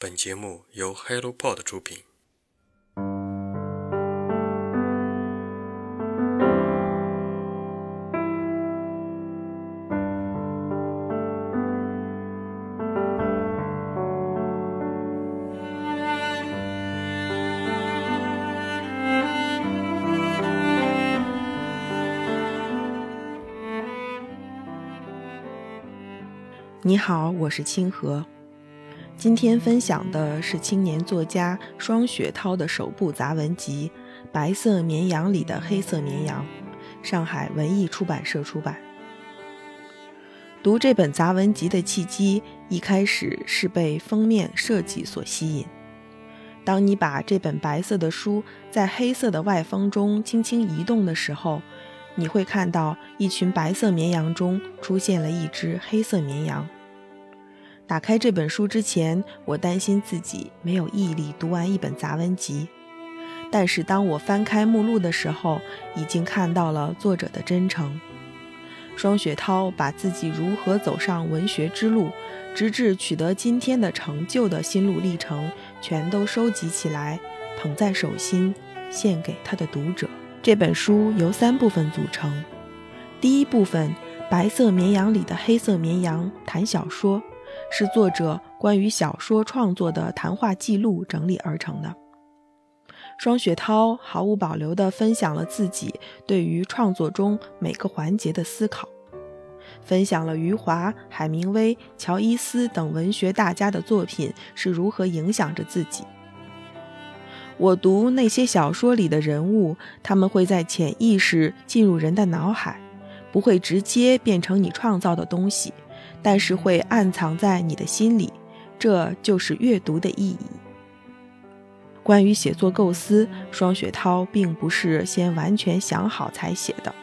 本节目由 HelloPod 出品。你好，我是清河。今天分享的是青年作家双雪涛的首部杂文集《白色绵羊里的黑色绵羊》，上海文艺出版社出版。读这本杂文集的契机，一开始是被封面设计所吸引。当你把这本白色的书在黑色的外封中轻轻移动的时候，你会看到一群白色绵羊中出现了一只黑色绵羊。打开这本书之前，我担心自己没有毅力读完一本杂文集。但是当我翻开目录的时候，已经看到了作者的真诚。双雪涛把自己如何走上文学之路，直至取得今天的成就的心路历程，全都收集起来，捧在手心，献给他的读者。这本书由三部分组成。第一部分，《白色绵羊里的黑色绵羊》谈小说。是作者关于小说创作的谈话记录整理而成的。双雪涛毫无保留地分享了自己对于创作中每个环节的思考，分享了余华、海明威、乔伊斯等文学大家的作品是如何影响着自己。我读那些小说里的人物，他们会在潜意识进入人的脑海，不会直接变成你创造的东西。但是会暗藏在你的心里，这就是阅读的意义。关于写作构思，双雪涛并不是先完全想好才写的，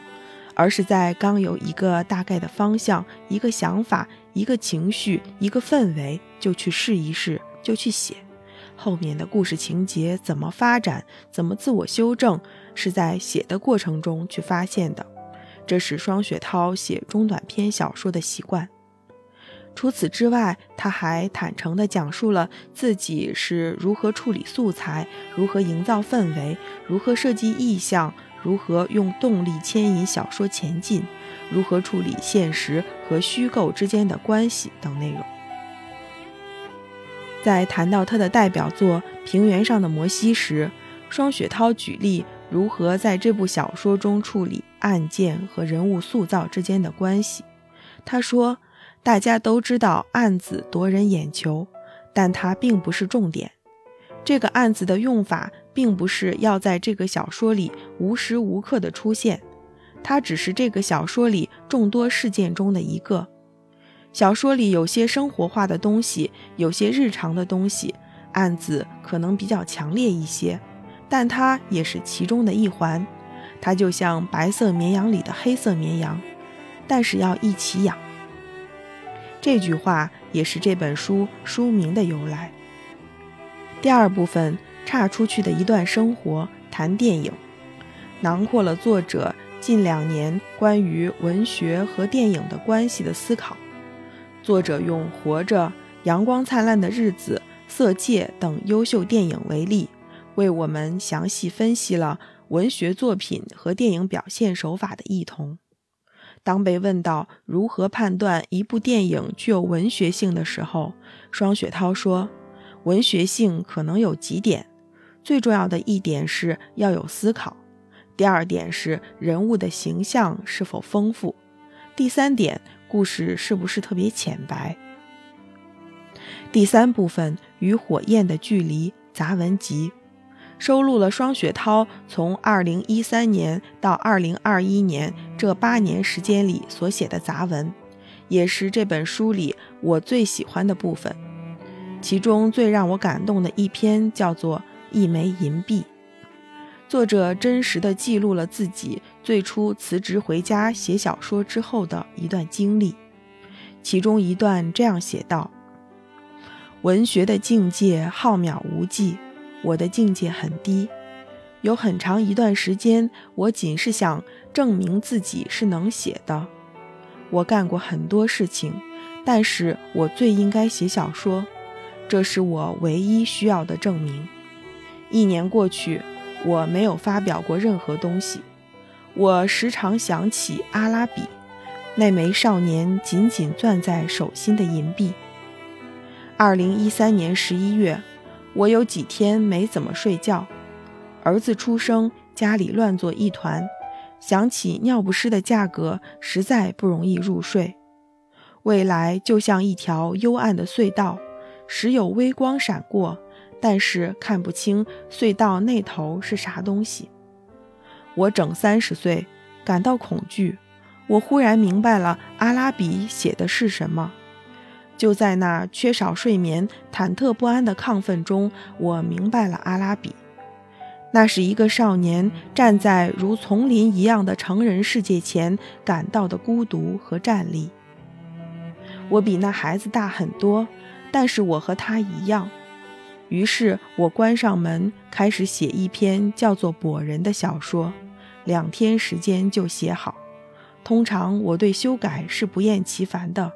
而是在刚有一个大概的方向、一个想法、一个情绪、一个氛围，就去试一试，就去写。后面的故事情节怎么发展，怎么自我修正，是在写的过程中去发现的。这是双雪涛写中短篇小说的习惯。除此之外，他还坦诚地讲述了自己是如何处理素材、如何营造氛围、如何设计意象、如何用动力牵引小说前进、如何处理现实和虚构之间的关系等内容。在谈到他的代表作《平原上的摩西》时，双雪涛举例如何在这部小说中处理案件和人物塑造之间的关系。他说。大家都知道案子夺人眼球，但它并不是重点。这个案子的用法并不是要在这个小说里无时无刻的出现，它只是这个小说里众多事件中的一个。小说里有些生活化的东西，有些日常的东西，案子可能比较强烈一些，但它也是其中的一环。它就像白色绵羊里的黑色绵羊，但是要一起养。这句话也是这本书书名的由来。第二部分岔出去的一段生活，谈电影，囊括了作者近两年关于文学和电影的关系的思考。作者用《活着》《阳光灿烂的日子》《色戒》等优秀电影为例，为我们详细分析了文学作品和电影表现手法的异同。当被问到如何判断一部电影具有文学性的时候，双雪涛说：“文学性可能有几点，最重要的一点是要有思考；第二点是人物的形象是否丰富；第三点，故事是不是特别浅白。”第三部分与火焰的距离杂文集。收录了双雪涛从2013年到2021年这八年时间里所写的杂文，也是这本书里我最喜欢的部分。其中最让我感动的一篇叫做《一枚银币》，作者真实的记录了自己最初辞职回家写小说之后的一段经历。其中一段这样写道：“文学的境界浩渺无际。”我的境界很低，有很长一段时间，我仅是想证明自己是能写的。我干过很多事情，但是我最应该写小说。这是我唯一需要的证明。一年过去，我没有发表过任何东西。我时常想起阿拉比，那枚少年紧紧攥在手心的银币。二零一三年十一月，我有几天没怎么睡觉。儿子出生，家里乱作一团。想起尿不湿的价格，实在不容易入睡。未来就像一条幽暗的隧道，时有微光闪过，但是看不清隧道那头是啥东西。我整三十岁，感到恐惧。我忽然明白了阿拉比写的是什么。就在那缺少睡眠、忐忑不安的亢奋中，我明白了阿拉比。那是一个少年站在如丛林一样的成人世界前感到的孤独和站立。我比那孩子大很多，但是我和他一样。于是我关上门，开始写一篇叫做《跛人》的小说，两天时间就写好。通常我对修改是不厌其烦的。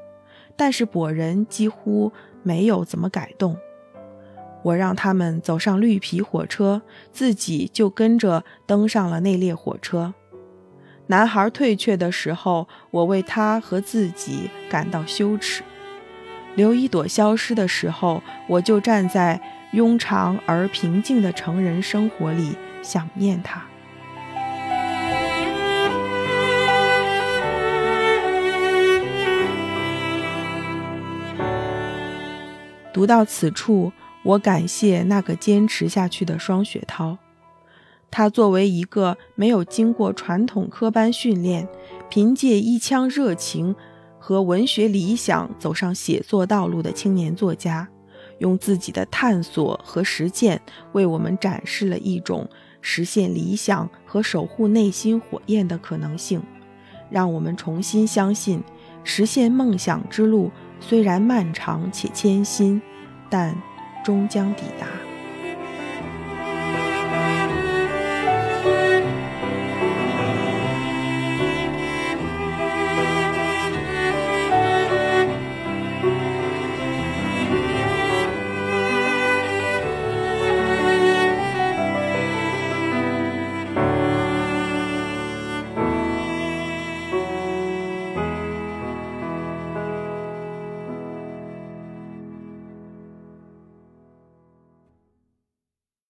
但是跛人几乎没有怎么改动。我让他们走上绿皮火车，自己就跟着登上了那列火车。男孩退却的时候，我为他和自己感到羞耻。刘一朵消失的时候，我就站在庸长而平静的成人生活里想念他。读到此处，我感谢那个坚持下去的双雪涛。他作为一个没有经过传统科班训练，凭借一腔热情和文学理想走上写作道路的青年作家，用自己的探索和实践，为我们展示了一种实现理想和守护内心火焰的可能性，让我们重新相信，实现梦想之路。虽然漫长且艰辛，但终将抵达。